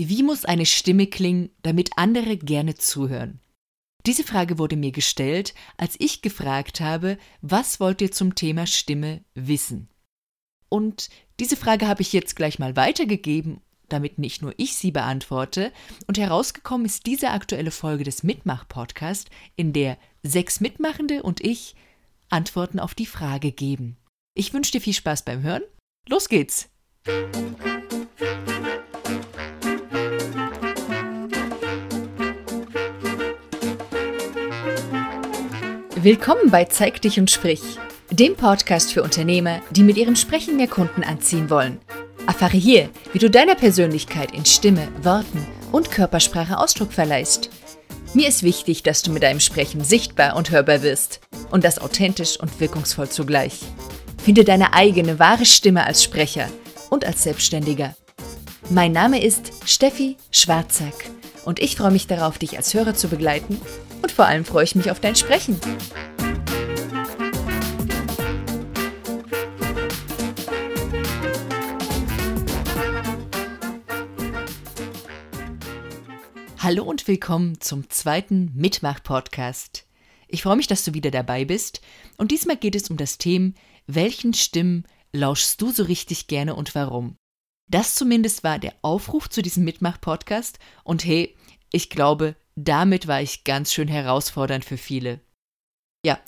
Wie muss eine Stimme klingen, damit andere gerne zuhören? Diese Frage wurde mir gestellt, als ich gefragt habe, was wollt ihr zum Thema Stimme wissen? Und diese Frage habe ich jetzt gleich mal weitergegeben, damit nicht nur ich sie beantworte. Und herausgekommen ist diese aktuelle Folge des Mitmach-Podcast, in der sechs Mitmachende und ich Antworten auf die Frage geben. Ich wünsche dir viel Spaß beim Hören. Los geht's! Willkommen bei Zeig dich und sprich, dem Podcast für Unternehmer, die mit ihrem Sprechen mehr Kunden anziehen wollen. Erfahre hier, wie du deiner Persönlichkeit in Stimme, Worten und Körpersprache Ausdruck verleihst. Mir ist wichtig, dass du mit deinem Sprechen sichtbar und hörbar wirst und das authentisch und wirkungsvoll zugleich. Finde deine eigene wahre Stimme als Sprecher und als Selbstständiger. Mein Name ist Steffi Schwarzack und ich freue mich darauf, dich als Hörer zu begleiten und vor allem freue ich mich auf dein Sprechen. Hallo und willkommen zum zweiten Mitmach-Podcast. Ich freue mich, dass du wieder dabei bist und diesmal geht es um das Thema, welchen Stimmen lauschst du so richtig gerne und warum? Das zumindest war der Aufruf zu diesem Mitmach-Podcast und hey, ich glaube, damit war ich ganz schön herausfordernd für viele. Ja,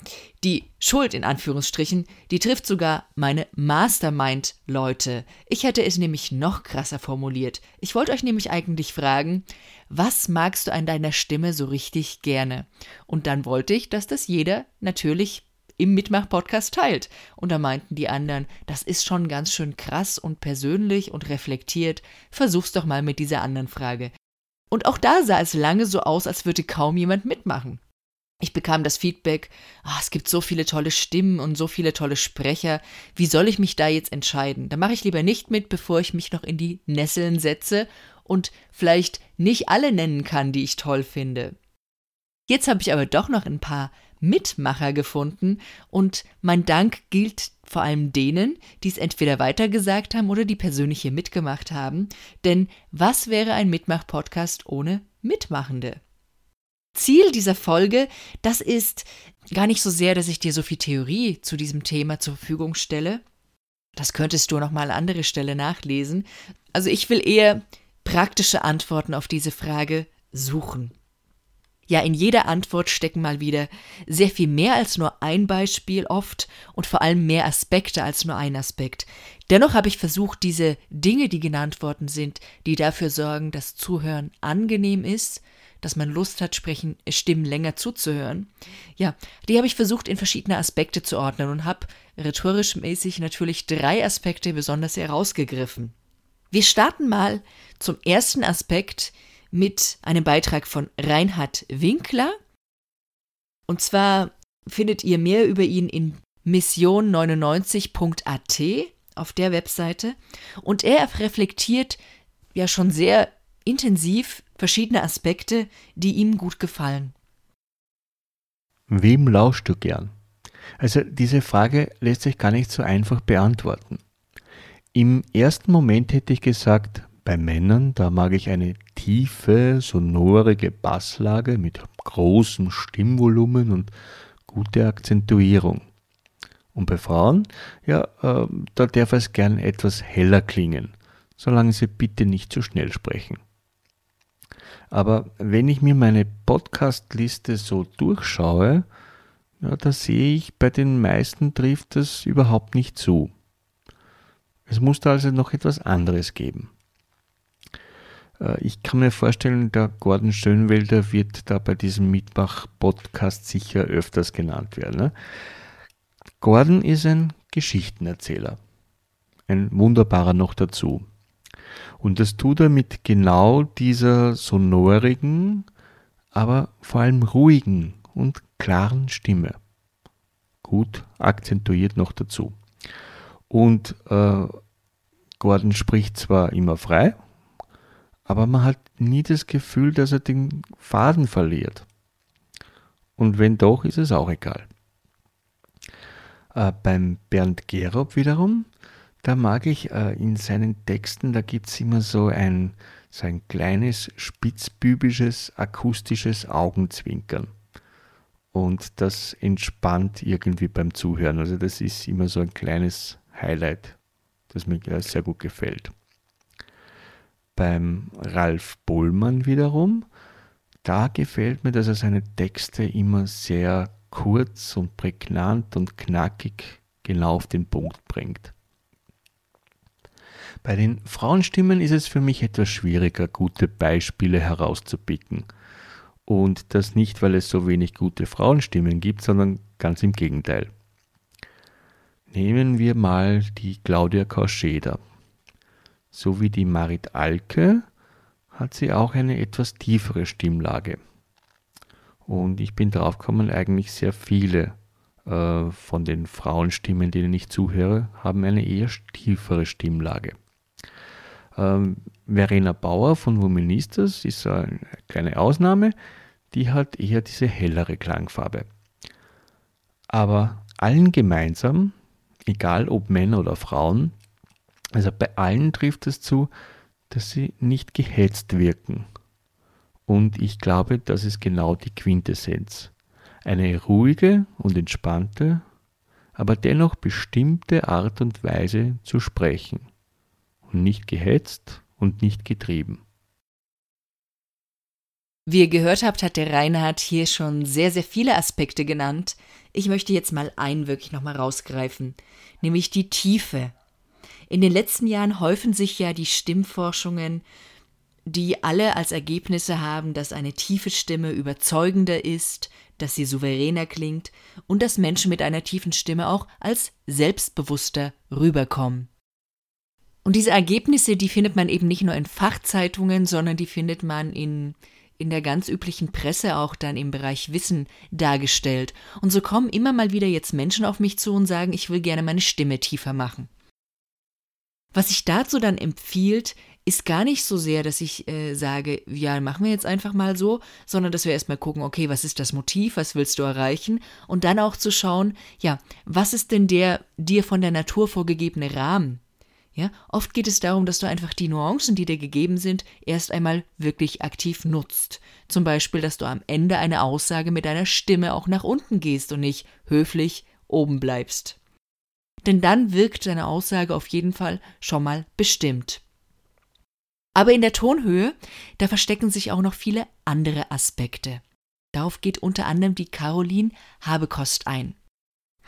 die Schuld in Anführungsstrichen, die trifft sogar meine Mastermind-Leute. Ich hätte es nämlich noch krasser formuliert. Ich wollte euch nämlich eigentlich fragen, was magst du an deiner Stimme so richtig gerne? Und dann wollte ich, dass das jeder natürlich im Mitmach-Podcast teilt. Und da meinten die anderen, das ist schon ganz schön krass und persönlich und reflektiert. Versuch's doch mal mit dieser anderen Frage. Und auch da sah es lange so aus, als würde kaum jemand mitmachen. Ich bekam das Feedback, ah, es gibt so viele tolle Stimmen und so viele tolle Sprecher, wie soll ich mich da jetzt entscheiden? Da mache ich lieber nicht mit, bevor ich mich noch in die Nesseln setze und vielleicht nicht alle nennen kann, die ich toll finde. Jetzt habe ich aber doch noch ein paar Mitmacher gefunden und mein Dank gilt vor allem denen, die es entweder weitergesagt haben oder die persönlich hier mitgemacht haben, denn was wäre ein Mitmach-Podcast ohne Mitmachende? Ziel dieser Folge, das ist gar nicht so sehr, dass ich dir so viel Theorie zu diesem Thema zur Verfügung stelle. Das könntest du noch mal an andere Stelle nachlesen. Also ich will eher praktische Antworten auf diese Frage suchen. Ja, in jeder Antwort stecken mal wieder sehr viel mehr als nur ein Beispiel oft und vor allem mehr Aspekte als nur ein Aspekt. Dennoch habe ich versucht, diese Dinge, die genannt worden sind, die dafür sorgen, dass Zuhören angenehm ist, dass man Lust hat, sprechen, Stimmen länger zuzuhören. Ja, die habe ich versucht, in verschiedene Aspekte zu ordnen und habe rhetorisch mäßig natürlich drei Aspekte besonders herausgegriffen. Wir starten mal zum ersten Aspekt, mit einem Beitrag von Reinhard Winkler. Und zwar findet ihr mehr über ihn in mission99.at auf der Webseite. Und er reflektiert ja schon sehr intensiv verschiedene Aspekte, die ihm gut gefallen. Wem lauschst du gern? Also diese Frage lässt sich gar nicht so einfach beantworten. Im ersten Moment hätte ich gesagt, bei Männern, da mag ich eine tiefe, sonorige Basslage mit großem Stimmvolumen und gute Akzentuierung. Und bei Frauen, ja, äh, da darf es gern etwas heller klingen, solange sie bitte nicht zu schnell sprechen. Aber wenn ich mir meine Podcast-Liste so durchschaue, ja, da sehe ich, bei den meisten trifft das überhaupt nicht zu. Es muss da also noch etwas anderes geben. Äh, ich kann mir vorstellen, der Gordon Schönwelder wird da bei diesem Mietbach-Podcast sicher öfters genannt werden. Ne? Gordon ist ein Geschichtenerzähler. Ein wunderbarer noch dazu. Und das tut er mit genau dieser sonorigen, aber vor allem ruhigen und klaren Stimme. Gut akzentuiert noch dazu. Und äh, Gordon spricht zwar immer frei, aber man hat nie das Gefühl, dass er den Faden verliert. Und wenn doch, ist es auch egal. Äh, beim Bernd Gerob wiederum, da mag ich äh, in seinen Texten, da gibt es immer so ein so ein kleines, spitzbübisches, akustisches Augenzwinkern. Und das entspannt irgendwie beim Zuhören. Also das ist immer so ein kleines Highlight, das mir sehr gut gefällt. Beim Ralf Bollmann wiederum, da gefällt mir, dass er seine Texte immer sehr kurz und prägnant und knackig genau auf den Punkt bringt. Bei den Frauenstimmen ist es für mich etwas schwieriger, gute Beispiele herauszupicken. Und das nicht, weil es so wenig gute Frauenstimmen gibt, sondern ganz im Gegenteil. Nehmen wir mal die Claudia Kauscheder. So wie die Marit Alke hat sie auch eine etwas tiefere Stimmlage. Und ich bin draufgekommen, eigentlich sehr viele äh, von den Frauenstimmen, denen ich zuhöre, haben eine eher tiefere Stimmlage. Ähm, Verena Bauer von Woministas ist eine kleine Ausnahme die hat eher diese hellere Klangfarbe. Aber allen gemeinsam, egal ob Männer oder Frauen, also bei allen trifft es zu, dass sie nicht gehetzt wirken. Und ich glaube, das ist genau die Quintessenz. Eine ruhige und entspannte, aber dennoch bestimmte Art und Weise zu sprechen. Und nicht gehetzt und nicht getrieben. Wie ihr gehört habt, hat der Reinhard hier schon sehr, sehr viele Aspekte genannt. Ich möchte jetzt mal einen wirklich nochmal rausgreifen, nämlich die Tiefe. In den letzten Jahren häufen sich ja die Stimmforschungen, die alle als Ergebnisse haben, dass eine tiefe Stimme überzeugender ist, dass sie souveräner klingt und dass Menschen mit einer tiefen Stimme auch als selbstbewusster rüberkommen. Und diese Ergebnisse, die findet man eben nicht nur in Fachzeitungen, sondern die findet man in in der ganz üblichen Presse auch dann im Bereich Wissen dargestellt. Und so kommen immer mal wieder jetzt Menschen auf mich zu und sagen, ich will gerne meine Stimme tiefer machen. Was sich dazu dann empfiehlt, ist gar nicht so sehr, dass ich äh, sage, ja, machen wir jetzt einfach mal so, sondern dass wir erstmal gucken, okay, was ist das Motiv, was willst du erreichen? Und dann auch zu schauen, ja, was ist denn der dir von der Natur vorgegebene Rahmen? Ja, oft geht es darum, dass du einfach die Nuancen, die dir gegeben sind, erst einmal wirklich aktiv nutzt. Zum Beispiel, dass du am Ende eine Aussage mit deiner Stimme auch nach unten gehst und nicht höflich oben bleibst. Denn dann wirkt deine Aussage auf jeden Fall schon mal bestimmt. Aber in der Tonhöhe, da verstecken sich auch noch viele andere Aspekte. Darauf geht unter anderem die Caroline Habekost ein.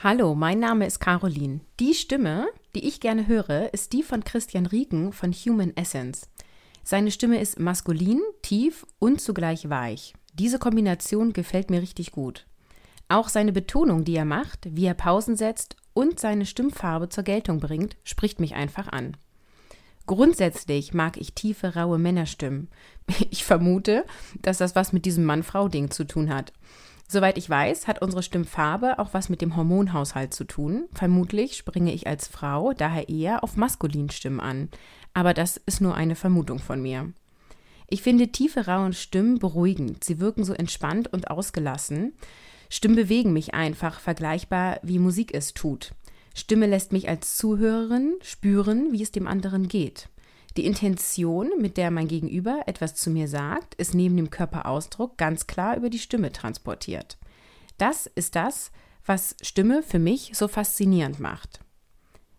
Hallo, mein Name ist Caroline. Die Stimme, die ich gerne höre, ist die von Christian Rieken von Human Essence. Seine Stimme ist maskulin, tief und zugleich weich. Diese Kombination gefällt mir richtig gut. Auch seine Betonung, die er macht, wie er Pausen setzt und seine Stimmfarbe zur Geltung bringt, spricht mich einfach an. Grundsätzlich mag ich tiefe, raue Männerstimmen. Ich vermute, dass das was mit diesem Mann-Frau-Ding zu tun hat. Soweit ich weiß, hat unsere Stimmfarbe auch was mit dem Hormonhaushalt zu tun. Vermutlich springe ich als Frau daher eher auf Maskulinstimmen an. Aber das ist nur eine Vermutung von mir. Ich finde tiefe, raue Stimmen beruhigend. Sie wirken so entspannt und ausgelassen. Stimmen bewegen mich einfach, vergleichbar wie Musik es tut. Stimme lässt mich als Zuhörerin spüren, wie es dem anderen geht. Die Intention, mit der mein Gegenüber etwas zu mir sagt, ist neben dem Körperausdruck ganz klar über die Stimme transportiert. Das ist das, was Stimme für mich so faszinierend macht.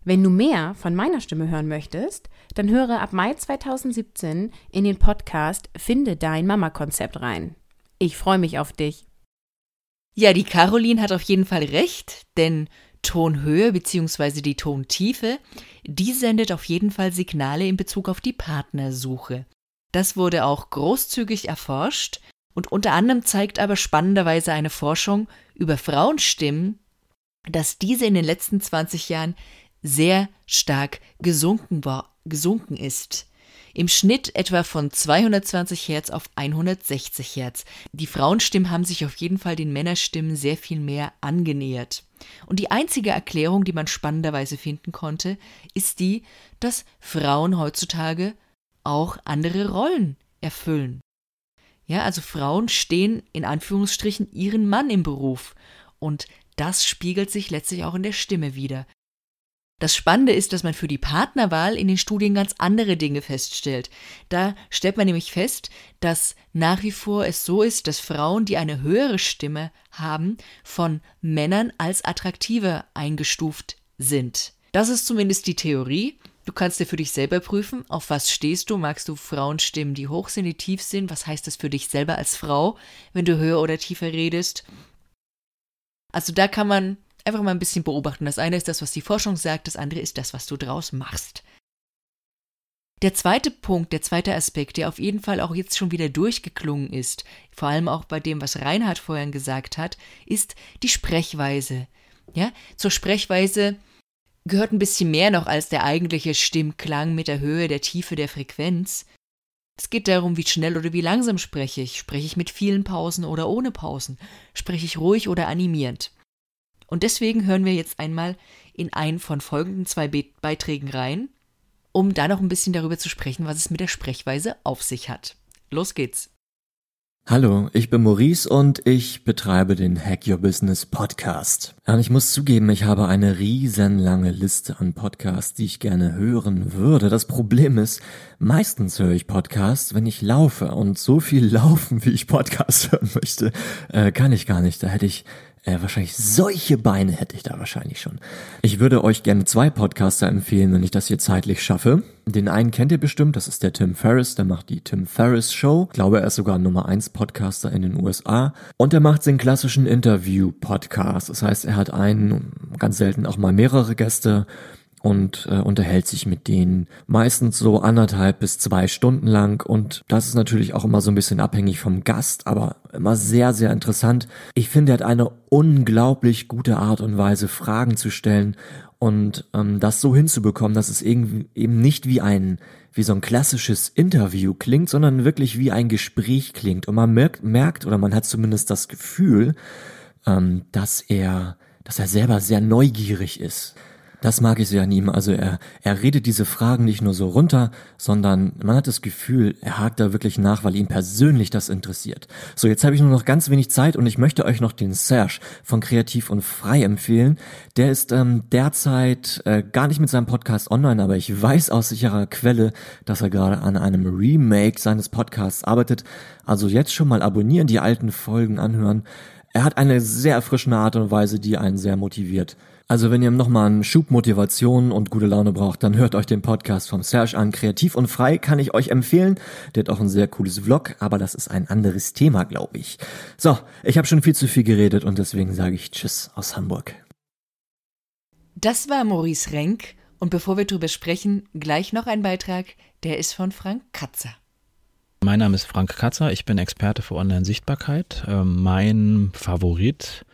Wenn du mehr von meiner Stimme hören möchtest, dann höre ab Mai 2017 in den Podcast Finde dein Mama-Konzept rein. Ich freue mich auf dich. Ja, die Caroline hat auf jeden Fall recht, denn Tonhöhe bzw. die Tontiefe, die sendet auf jeden Fall Signale in Bezug auf die Partnersuche. Das wurde auch großzügig erforscht und unter anderem zeigt aber spannenderweise eine Forschung über Frauenstimmen, dass diese in den letzten 20 Jahren sehr stark gesunken, war, gesunken ist. Im Schnitt etwa von 220 Hertz auf 160 Hertz. Die Frauenstimmen haben sich auf jeden Fall den Männerstimmen sehr viel mehr angenähert. Und die einzige Erklärung, die man spannenderweise finden konnte, ist die, dass Frauen heutzutage auch andere Rollen erfüllen. Ja, also Frauen stehen in Anführungsstrichen ihren Mann im Beruf und das spiegelt sich letztlich auch in der Stimme wieder. Das Spannende ist, dass man für die Partnerwahl in den Studien ganz andere Dinge feststellt. Da stellt man nämlich fest, dass nach wie vor es so ist, dass Frauen, die eine höhere Stimme haben, von Männern als attraktiver eingestuft sind. Das ist zumindest die Theorie. Du kannst dir für dich selber prüfen, auf was stehst du? Magst du Frauenstimmen, die hoch sind, die tief sind? Was heißt das für dich selber als Frau, wenn du höher oder tiefer redest? Also da kann man einfach mal ein bisschen beobachten. Das eine ist das, was die Forschung sagt, das andere ist das, was du draus machst. Der zweite Punkt, der zweite Aspekt, der auf jeden Fall auch jetzt schon wieder durchgeklungen ist, vor allem auch bei dem, was Reinhard vorhin gesagt hat, ist die Sprechweise. Ja, zur Sprechweise gehört ein bisschen mehr noch als der eigentliche Stimmklang mit der Höhe, der Tiefe, der Frequenz. Es geht darum, wie schnell oder wie langsam spreche ich. Spreche ich mit vielen Pausen oder ohne Pausen? Spreche ich ruhig oder animierend? Und deswegen hören wir jetzt einmal in einen von folgenden zwei Be Beiträgen rein, um da noch ein bisschen darüber zu sprechen, was es mit der Sprechweise auf sich hat. Los geht's. Hallo, ich bin Maurice und ich betreibe den Hack Your Business Podcast. Und ich muss zugeben, ich habe eine riesenlange Liste an Podcasts, die ich gerne hören würde. Das Problem ist, meistens höre ich Podcasts, wenn ich laufe und so viel laufen, wie ich Podcasts hören möchte, äh, kann ich gar nicht. Da hätte ich äh, wahrscheinlich solche Beine hätte ich da wahrscheinlich schon. Ich würde euch gerne zwei Podcaster empfehlen, wenn ich das hier zeitlich schaffe. Den einen kennt ihr bestimmt, das ist der Tim Ferriss, der macht die Tim Ferriss Show. Ich glaube, er ist sogar Nummer eins Podcaster in den USA. Und er macht den klassischen Interview-Podcast. Das heißt, er hat einen, ganz selten auch mal mehrere Gäste und äh, unterhält sich mit denen meistens so anderthalb bis zwei Stunden lang. Und das ist natürlich auch immer so ein bisschen abhängig vom Gast, aber immer sehr, sehr interessant. Ich finde, er hat eine unglaublich gute Art und Weise, Fragen zu stellen und ähm, das so hinzubekommen, dass es irgendwie eben nicht wie ein wie so ein klassisches Interview klingt, sondern wirklich wie ein Gespräch klingt. Und man merkt, merkt oder man hat zumindest das Gefühl, ähm, dass er dass er selber sehr neugierig ist das mag ich sehr an ihm. Also er, er redet diese Fragen nicht nur so runter, sondern man hat das Gefühl, er hakt da wirklich nach, weil ihn persönlich das interessiert. So, jetzt habe ich nur noch ganz wenig Zeit und ich möchte euch noch den Serge von Kreativ und Frei empfehlen. Der ist ähm, derzeit äh, gar nicht mit seinem Podcast online, aber ich weiß aus sicherer Quelle, dass er gerade an einem Remake seines Podcasts arbeitet. Also jetzt schon mal abonnieren, die alten Folgen anhören. Er hat eine sehr erfrischende Art und Weise, die einen sehr motiviert. Also wenn ihr nochmal einen Schub Motivation und gute Laune braucht, dann hört euch den Podcast vom Serge an. Kreativ und frei kann ich euch empfehlen. Der hat auch ein sehr cooles Vlog, aber das ist ein anderes Thema, glaube ich. So, ich habe schon viel zu viel geredet und deswegen sage ich Tschüss aus Hamburg. Das war Maurice Renk und bevor wir drüber sprechen, gleich noch ein Beitrag, der ist von Frank Katzer. Mein Name ist Frank Katzer, ich bin Experte für Online-Sichtbarkeit. Ähm, mein Favorit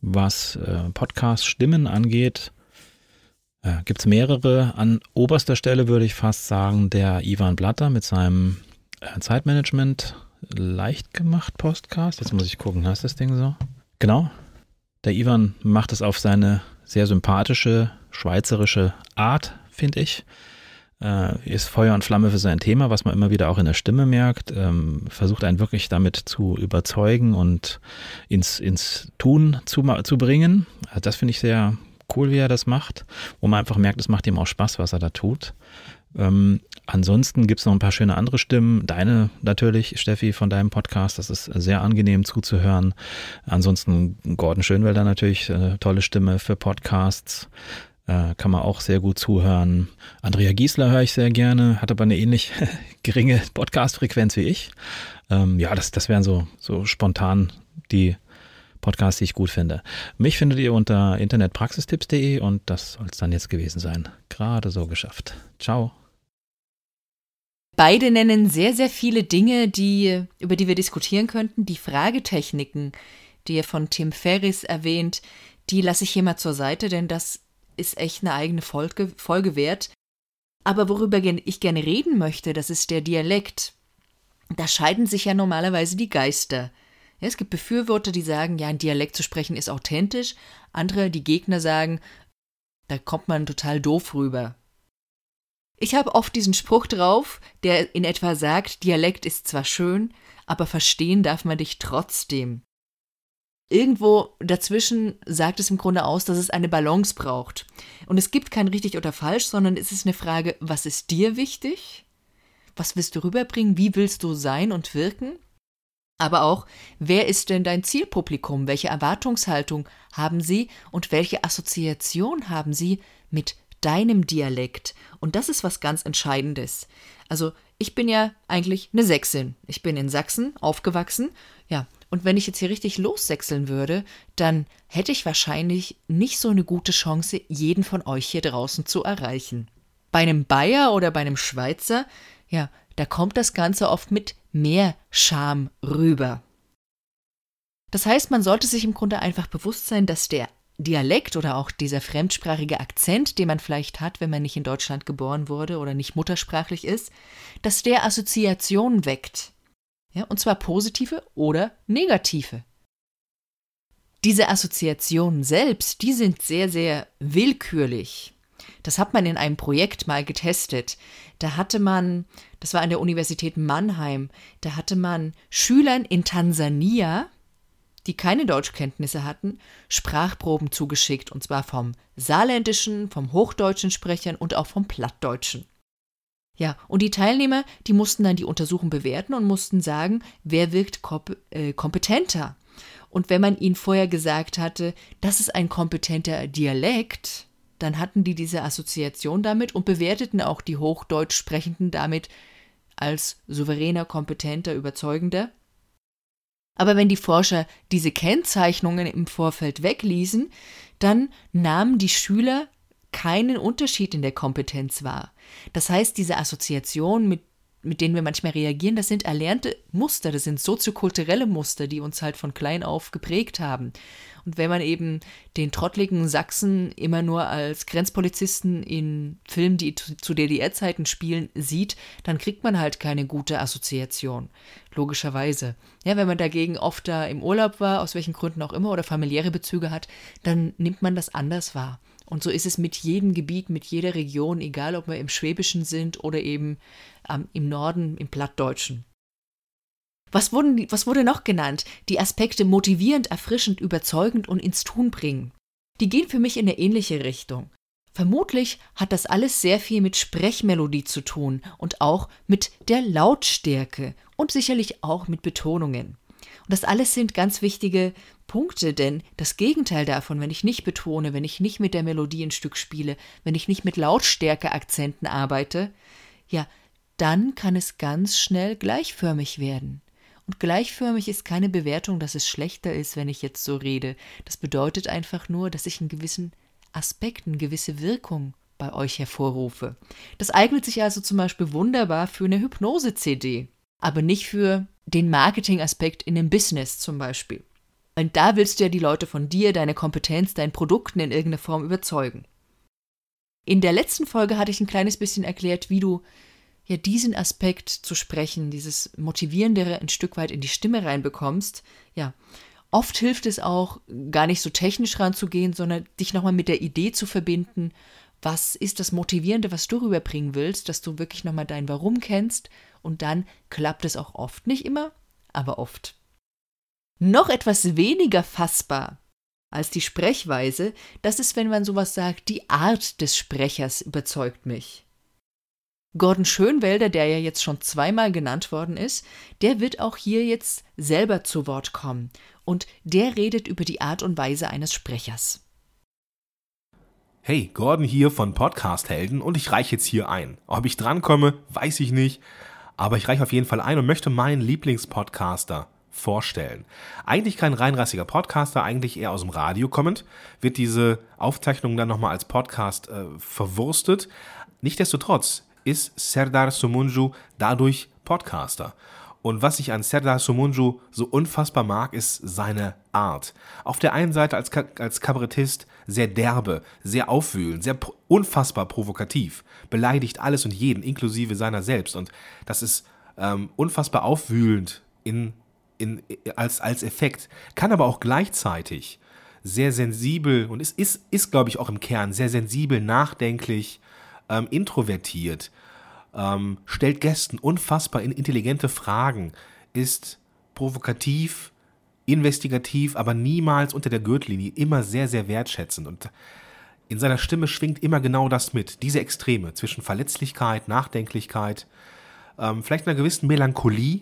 was äh, Podcast-Stimmen angeht, äh, gibt es mehrere. An oberster Stelle würde ich fast sagen, der Ivan Blatter mit seinem äh, Zeitmanagement leicht gemacht Podcast. Jetzt muss ich gucken, heißt das Ding so? Genau. Der Ivan macht es auf seine sehr sympathische, schweizerische Art, finde ich äh, ist Feuer und Flamme für sein Thema, was man immer wieder auch in der Stimme merkt, ähm, versucht einen wirklich damit zu überzeugen und ins, ins Tun zu, zu bringen. Also das finde ich sehr cool, wie er das macht, wo man einfach merkt, es macht ihm auch Spaß, was er da tut. Ähm, ansonsten gibt es noch ein paar schöne andere Stimmen. Deine natürlich, Steffi, von deinem Podcast. Das ist sehr angenehm zuzuhören. Ansonsten Gordon Schönwelder natürlich, äh, tolle Stimme für Podcasts. Äh, kann man auch sehr gut zuhören. Andrea Giesler höre ich sehr gerne, hat aber eine ähnlich geringe Podcast-Frequenz wie ich. Ähm, ja, das, das wären so, so spontan die Podcasts, die ich gut finde. Mich findet ihr unter internetpraxistipps.de und das soll es dann jetzt gewesen sein. Gerade so geschafft. Ciao. Beide nennen sehr, sehr viele Dinge, die, über die wir diskutieren könnten. Die Fragetechniken, die ihr von Tim Ferris erwähnt, die lasse ich hier mal zur Seite, denn das ist echt eine eigene Folge, Folge wert. Aber worüber ich gerne reden möchte, das ist der Dialekt. Da scheiden sich ja normalerweise die Geister. Ja, es gibt Befürworter, die sagen, ja, ein Dialekt zu sprechen ist authentisch. Andere, die Gegner sagen, da kommt man total doof rüber. Ich habe oft diesen Spruch drauf, der in etwa sagt, Dialekt ist zwar schön, aber verstehen darf man dich trotzdem. Irgendwo dazwischen sagt es im Grunde aus, dass es eine Balance braucht. Und es gibt kein richtig oder falsch, sondern es ist eine Frage, was ist dir wichtig? Was willst du rüberbringen? Wie willst du sein und wirken? Aber auch, wer ist denn dein Zielpublikum? Welche Erwartungshaltung haben sie und welche Assoziation haben sie mit deinem Dialekt? Und das ist was ganz Entscheidendes. Also, ich bin ja eigentlich eine Sächsin. Ich bin in Sachsen aufgewachsen. Ja, und wenn ich jetzt hier richtig lossächseln würde, dann hätte ich wahrscheinlich nicht so eine gute Chance, jeden von euch hier draußen zu erreichen. Bei einem Bayer oder bei einem Schweizer, ja, da kommt das Ganze oft mit mehr Scham rüber. Das heißt, man sollte sich im Grunde einfach bewusst sein, dass der Dialekt oder auch dieser fremdsprachige Akzent, den man vielleicht hat, wenn man nicht in Deutschland geboren wurde oder nicht muttersprachlich ist, dass der Assoziationen weckt. Ja, und zwar positive oder negative. Diese Assoziationen selbst, die sind sehr, sehr willkürlich. Das hat man in einem Projekt mal getestet. Da hatte man, das war an der Universität Mannheim, da hatte man Schülern in Tansania, die keine Deutschkenntnisse hatten, Sprachproben zugeschickt, und zwar vom saarländischen, vom hochdeutschen Sprechern und auch vom plattdeutschen. Ja, und die Teilnehmer, die mussten dann die Untersuchung bewerten und mussten sagen, wer wirkt äh, kompetenter. Und wenn man ihnen vorher gesagt hatte, das ist ein kompetenter Dialekt, dann hatten die diese Assoziation damit und bewerteten auch die Hochdeutsch Sprechenden damit als souveräner, kompetenter, überzeugender. Aber wenn die Forscher diese Kennzeichnungen im Vorfeld wegließen, dann nahmen die Schüler keinen Unterschied in der Kompetenz wahr. Das heißt, diese Assoziation, mit, mit denen wir manchmal reagieren, das sind erlernte Muster, das sind soziokulturelle Muster, die uns halt von klein auf geprägt haben. Und wenn man eben den trottligen Sachsen immer nur als Grenzpolizisten in Filmen, die zu DDR-Zeiten spielen, sieht, dann kriegt man halt keine gute Assoziation. Logischerweise. Ja, wenn man dagegen oft da im Urlaub war, aus welchen Gründen auch immer, oder familiäre Bezüge hat, dann nimmt man das anders wahr. Und so ist es mit jedem Gebiet, mit jeder Region, egal ob wir im Schwäbischen sind oder eben ähm, im Norden, im Plattdeutschen. Was, wurden, was wurde noch genannt? Die Aspekte motivierend, erfrischend, überzeugend und ins Tun bringen. Die gehen für mich in eine ähnliche Richtung. Vermutlich hat das alles sehr viel mit Sprechmelodie zu tun und auch mit der Lautstärke und sicherlich auch mit Betonungen. Und das alles sind ganz wichtige Punkte, denn das Gegenteil davon, wenn ich nicht betone, wenn ich nicht mit der Melodie ein Stück spiele, wenn ich nicht mit Lautstärkeakzenten arbeite, ja, dann kann es ganz schnell gleichförmig werden. Und gleichförmig ist keine Bewertung, dass es schlechter ist, wenn ich jetzt so rede. Das bedeutet einfach nur, dass ich einen gewissen Aspekt, eine gewisse Wirkung bei euch hervorrufe. Das eignet sich also zum Beispiel wunderbar für eine Hypnose-CD, aber nicht für den Marketing-Aspekt in dem Business zum Beispiel. Und da willst du ja die Leute von dir, deine Kompetenz, deinen Produkten in irgendeiner Form überzeugen. In der letzten Folge hatte ich ein kleines bisschen erklärt, wie du ja diesen Aspekt zu sprechen, dieses motivierendere ein Stück weit in die Stimme reinbekommst. Ja, oft hilft es auch, gar nicht so technisch ranzugehen, sondern dich nochmal mit der Idee zu verbinden, was ist das Motivierende, was du rüberbringen willst, dass du wirklich nochmal dein Warum kennst und dann klappt es auch oft. Nicht immer, aber oft. Noch etwas weniger fassbar als die Sprechweise, das ist, wenn man sowas sagt, die Art des Sprechers überzeugt mich. Gordon Schönwelder, der ja jetzt schon zweimal genannt worden ist, der wird auch hier jetzt selber zu Wort kommen und der redet über die Art und Weise eines Sprechers. Hey, Gordon hier von Podcast Helden und ich reiche jetzt hier ein. Ob ich drankomme, weiß ich nicht, aber ich reiche auf jeden Fall ein und möchte meinen Lieblingspodcaster vorstellen. Eigentlich kein reinrassiger Podcaster, eigentlich eher aus dem Radio kommend, wird diese Aufzeichnung dann nochmal als Podcast äh, verwurstet. Nichtsdestotrotz ist Serdar Somunju dadurch Podcaster. Und was ich an Serdar Somunju so unfassbar mag, ist seine Art. Auf der einen Seite als, als Kabarettist sehr derbe, sehr aufwühlend, sehr pro unfassbar provokativ, beleidigt alles und jeden, inklusive seiner selbst. Und das ist ähm, unfassbar aufwühlend in, in, als, als Effekt, kann aber auch gleichzeitig sehr sensibel und ist, ist, ist glaube ich, auch im Kern sehr sensibel, nachdenklich, ähm, introvertiert ähm, stellt Gästen unfassbar intelligente Fragen, ist provokativ, investigativ, aber niemals unter der Gürtellinie, immer sehr, sehr wertschätzend. Und in seiner Stimme schwingt immer genau das mit, diese Extreme zwischen Verletzlichkeit, Nachdenklichkeit, ähm, vielleicht einer gewissen Melancholie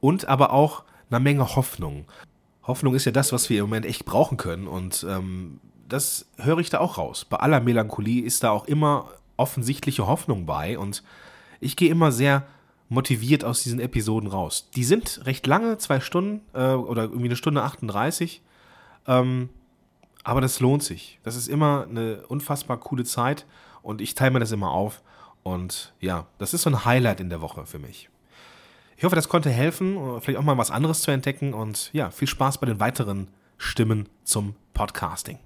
und aber auch einer Menge Hoffnung. Hoffnung ist ja das, was wir im Moment echt brauchen können und ähm, das höre ich da auch raus. Bei aller Melancholie ist da auch immer offensichtliche Hoffnung bei und ich gehe immer sehr motiviert aus diesen Episoden raus. Die sind recht lange, zwei Stunden äh, oder irgendwie eine Stunde 38. Ähm, aber das lohnt sich. Das ist immer eine unfassbar coole Zeit und ich teile mir das immer auf. Und ja, das ist so ein Highlight in der Woche für mich. Ich hoffe, das konnte helfen, vielleicht auch mal was anderes zu entdecken und ja, viel Spaß bei den weiteren Stimmen zum Podcasting.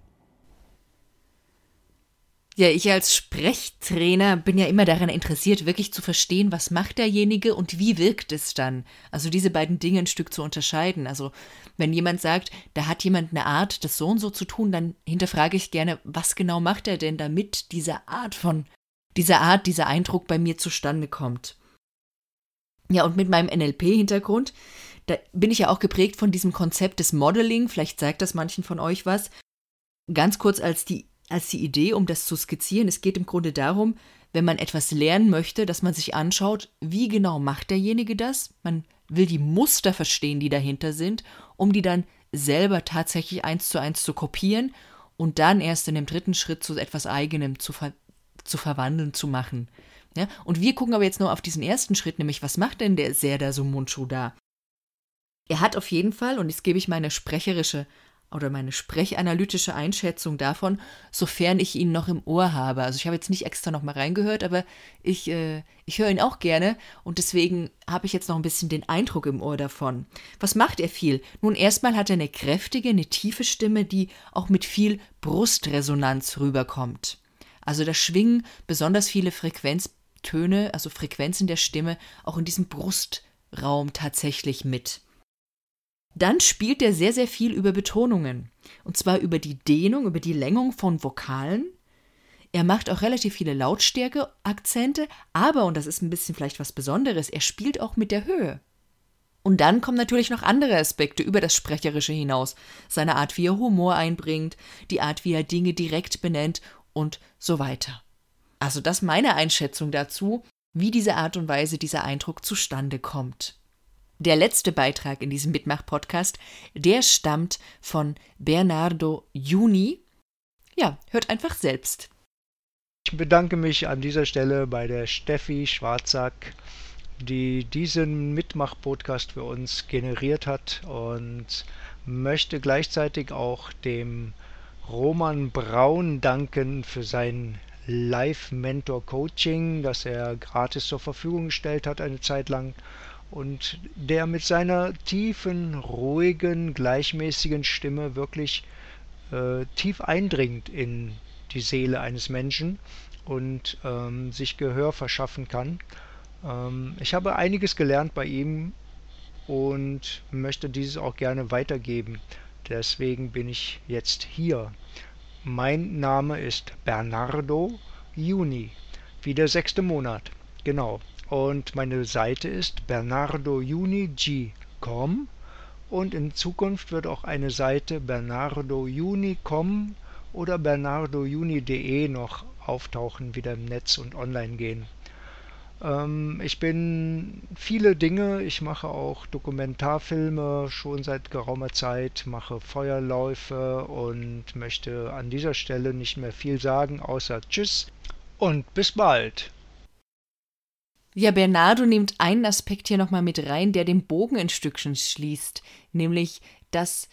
Ja, ich als Sprechtrainer bin ja immer daran interessiert, wirklich zu verstehen, was macht derjenige und wie wirkt es dann. Also diese beiden Dinge ein Stück zu unterscheiden. Also wenn jemand sagt, da hat jemand eine Art, das so und so zu tun, dann hinterfrage ich gerne, was genau macht er denn, damit diese Art von, dieser Art, dieser Eindruck bei mir zustande kommt. Ja, und mit meinem NLP-Hintergrund, da bin ich ja auch geprägt von diesem Konzept des Modeling, vielleicht sagt das manchen von euch was. Ganz kurz als die als die Idee, um das zu skizzieren. Es geht im Grunde darum, wenn man etwas lernen möchte, dass man sich anschaut, wie genau macht derjenige das. Man will die Muster verstehen, die dahinter sind, um die dann selber tatsächlich eins zu eins zu kopieren und dann erst in dem dritten Schritt zu etwas Eigenem zu, ver zu verwandeln, zu machen. Ja? Und wir gucken aber jetzt nur auf diesen ersten Schritt, nämlich was macht denn der Serda Sumunchu da? Er hat auf jeden Fall, und jetzt gebe ich meine sprecherische oder meine sprechanalytische Einschätzung davon, sofern ich ihn noch im Ohr habe. Also ich habe jetzt nicht extra noch mal reingehört, aber ich, äh, ich höre ihn auch gerne und deswegen habe ich jetzt noch ein bisschen den Eindruck im Ohr davon. Was macht er viel? Nun, erstmal hat er eine kräftige, eine tiefe Stimme, die auch mit viel Brustresonanz rüberkommt. Also da schwingen besonders viele Frequenztöne, also Frequenzen der Stimme, auch in diesem Brustraum tatsächlich mit. Dann spielt er sehr, sehr viel über Betonungen. Und zwar über die Dehnung, über die Längung von Vokalen. Er macht auch relativ viele Lautstärke-Akzente, aber, und das ist ein bisschen vielleicht was Besonderes, er spielt auch mit der Höhe. Und dann kommen natürlich noch andere Aspekte über das Sprecherische hinaus. Seine Art, wie er Humor einbringt, die Art, wie er Dinge direkt benennt und so weiter. Also das meine Einschätzung dazu, wie diese Art und Weise dieser Eindruck zustande kommt. Der letzte Beitrag in diesem Mitmach-Podcast, der stammt von Bernardo Juni. Ja, hört einfach selbst. Ich bedanke mich an dieser Stelle bei der Steffi Schwarzack, die diesen Mitmach-Podcast für uns generiert hat und möchte gleichzeitig auch dem Roman Braun danken für sein Live-Mentor-Coaching, das er gratis zur Verfügung gestellt hat eine Zeit lang und der mit seiner tiefen, ruhigen, gleichmäßigen Stimme wirklich äh, tief eindringt in die Seele eines Menschen und ähm, sich Gehör verschaffen kann. Ähm, ich habe einiges gelernt bei ihm und möchte dieses auch gerne weitergeben. Deswegen bin ich jetzt hier. Mein Name ist Bernardo Juni, wie der sechste Monat. Genau. Und meine Seite ist bernardojuni.com und in Zukunft wird auch eine Seite bernardojuni.com oder bernardojuni.de noch auftauchen, wieder im Netz und online gehen. Ähm, ich bin viele Dinge, ich mache auch Dokumentarfilme schon seit geraumer Zeit, mache Feuerläufe und möchte an dieser Stelle nicht mehr viel sagen, außer Tschüss und bis bald. Ja, Bernardo nimmt einen Aspekt hier nochmal mit rein, der den Bogen ein Stückchen schließt, nämlich, dass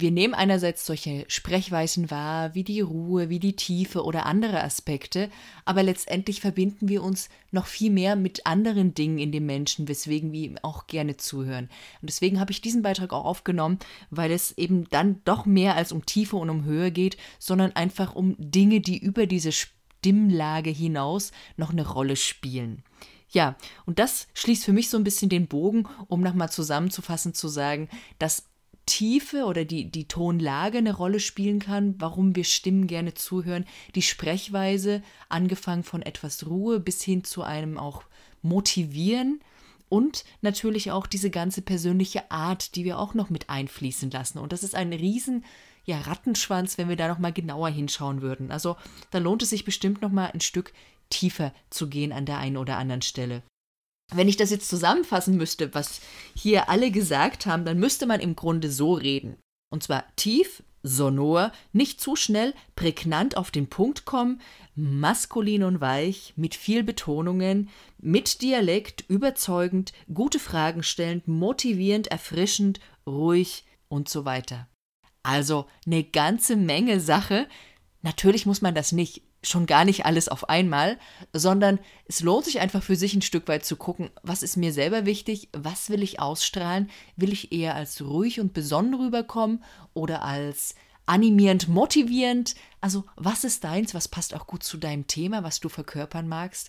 wir nehmen einerseits solche Sprechweisen wahr, wie die Ruhe, wie die Tiefe oder andere Aspekte, aber letztendlich verbinden wir uns noch viel mehr mit anderen Dingen in dem Menschen, weswegen wir ihm auch gerne zuhören. Und deswegen habe ich diesen Beitrag auch aufgenommen, weil es eben dann doch mehr als um Tiefe und um Höhe geht, sondern einfach um Dinge, die über diese Stimmlage hinaus noch eine Rolle spielen. Ja, und das schließt für mich so ein bisschen den Bogen, um nochmal zusammenzufassen, zu sagen, dass Tiefe oder die, die Tonlage eine Rolle spielen kann, warum wir Stimmen gerne zuhören, die Sprechweise, angefangen von etwas Ruhe bis hin zu einem auch Motivieren und natürlich auch diese ganze persönliche Art, die wir auch noch mit einfließen lassen. Und das ist ein riesen ja, Rattenschwanz, wenn wir da noch mal genauer hinschauen würden. Also da lohnt es sich bestimmt noch mal ein Stück tiefer zu gehen an der einen oder anderen Stelle. Wenn ich das jetzt zusammenfassen müsste, was hier alle gesagt haben, dann müsste man im Grunde so reden. Und zwar tief, sonor, nicht zu schnell, prägnant auf den Punkt kommen, maskulin und weich, mit viel Betonungen, mit Dialekt, überzeugend, gute Fragen stellend, motivierend, erfrischend, ruhig und so weiter. Also eine ganze Menge Sache. Natürlich muss man das nicht schon gar nicht alles auf einmal, sondern es lohnt sich einfach für sich ein Stück weit zu gucken, was ist mir selber wichtig, was will ich ausstrahlen, will ich eher als ruhig und besonnen rüberkommen oder als animierend, motivierend, also was ist deins, was passt auch gut zu deinem Thema, was du verkörpern magst.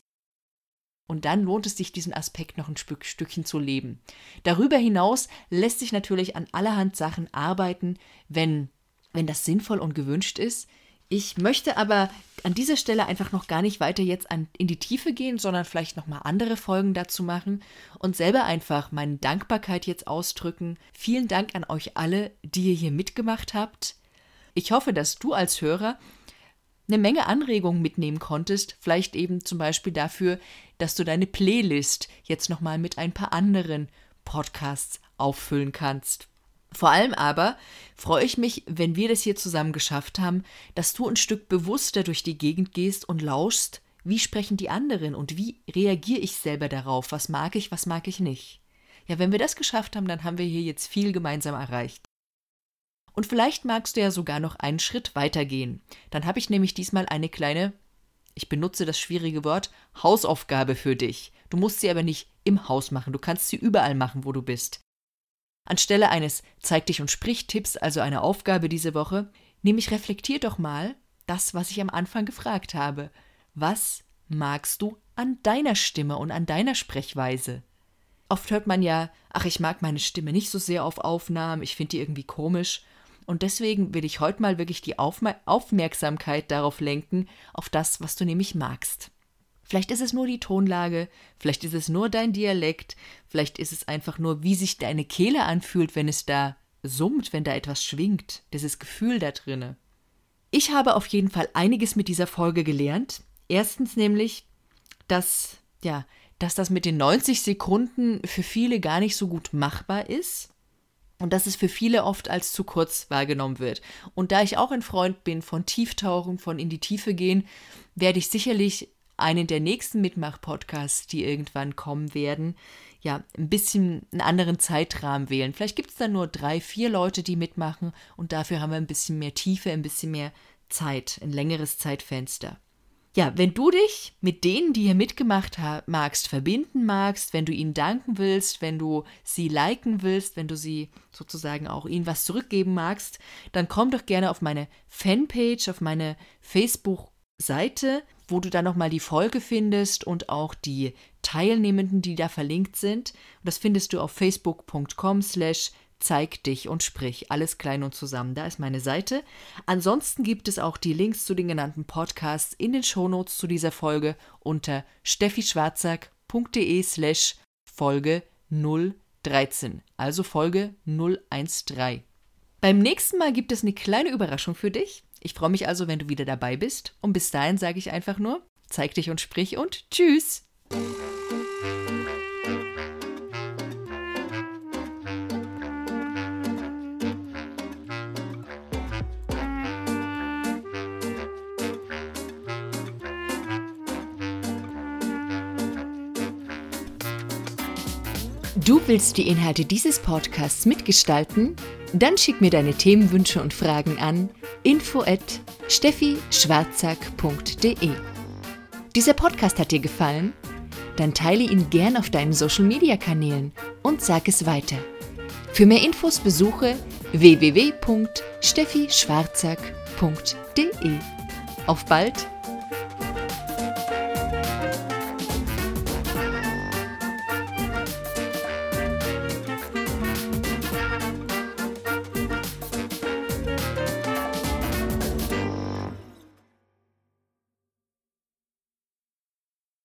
Und dann lohnt es sich, diesen Aspekt noch ein Stück, Stückchen zu leben. Darüber hinaus lässt sich natürlich an allerhand Sachen arbeiten, wenn, wenn das sinnvoll und gewünscht ist. Ich möchte aber an dieser Stelle einfach noch gar nicht weiter jetzt an, in die Tiefe gehen, sondern vielleicht nochmal andere Folgen dazu machen und selber einfach meine Dankbarkeit jetzt ausdrücken. Vielen Dank an euch alle, die ihr hier mitgemacht habt. Ich hoffe, dass du als Hörer eine Menge Anregungen mitnehmen konntest, vielleicht eben zum Beispiel dafür, dass du deine Playlist jetzt nochmal mit ein paar anderen Podcasts auffüllen kannst. Vor allem aber freue ich mich, wenn wir das hier zusammen geschafft haben, dass du ein Stück bewusster durch die Gegend gehst und lauschst, wie sprechen die anderen und wie reagiere ich selber darauf, was mag ich, was mag ich nicht. Ja, wenn wir das geschafft haben, dann haben wir hier jetzt viel gemeinsam erreicht. Und vielleicht magst du ja sogar noch einen Schritt weitergehen. Dann habe ich nämlich diesmal eine kleine, ich benutze das schwierige Wort, Hausaufgabe für dich. Du musst sie aber nicht im Haus machen, du kannst sie überall machen, wo du bist. Anstelle eines Zeig dich und sprich Tipps, also einer Aufgabe diese Woche, nämlich reflektier doch mal das, was ich am Anfang gefragt habe. Was magst du an deiner Stimme und an deiner Sprechweise? Oft hört man ja, ach, ich mag meine Stimme nicht so sehr auf Aufnahmen, ich finde die irgendwie komisch. Und deswegen will ich heute mal wirklich die Aufmerksamkeit darauf lenken, auf das, was du nämlich magst. Vielleicht ist es nur die Tonlage, vielleicht ist es nur dein Dialekt, vielleicht ist es einfach nur, wie sich deine Kehle anfühlt, wenn es da summt, wenn da etwas schwingt, dieses Gefühl da drinne. Ich habe auf jeden Fall einiges mit dieser Folge gelernt. Erstens nämlich, dass, ja, dass das mit den 90 Sekunden für viele gar nicht so gut machbar ist und dass es für viele oft als zu kurz wahrgenommen wird. Und da ich auch ein Freund bin von Tieftauchen, von in die Tiefe gehen, werde ich sicherlich einen der nächsten Mitmach-Podcasts, die irgendwann kommen werden, ja, ein bisschen einen anderen Zeitrahmen wählen. Vielleicht gibt es dann nur drei, vier Leute, die mitmachen und dafür haben wir ein bisschen mehr Tiefe, ein bisschen mehr Zeit, ein längeres Zeitfenster. Ja, wenn du dich mit denen, die hier mitgemacht magst, verbinden magst, wenn du ihnen danken willst, wenn du sie liken willst, wenn du sie sozusagen auch ihnen was zurückgeben magst, dann komm doch gerne auf meine Fanpage, auf meine Facebook-Seite wo du dann nochmal die Folge findest und auch die Teilnehmenden, die da verlinkt sind. Und das findest du auf facebook.com slash zeig dich und sprich. Alles klein und zusammen. Da ist meine Seite. Ansonsten gibt es auch die Links zu den genannten Podcasts in den Shownotes zu dieser Folge unter steffischwarzack.de slash Folge 013. Also Folge 013. Beim nächsten Mal gibt es eine kleine Überraschung für dich. Ich freue mich also, wenn du wieder dabei bist. Und bis dahin sage ich einfach nur, zeig dich und sprich und tschüss. Du willst die Inhalte dieses Podcasts mitgestalten? Dann schick mir deine Themenwünsche und Fragen an info at steffischwarzack.de. Dieser Podcast hat dir gefallen? Dann teile ihn gern auf deinen Social Media Kanälen und sag es weiter. Für mehr Infos besuche www.steffischwarzack.de. Auf bald!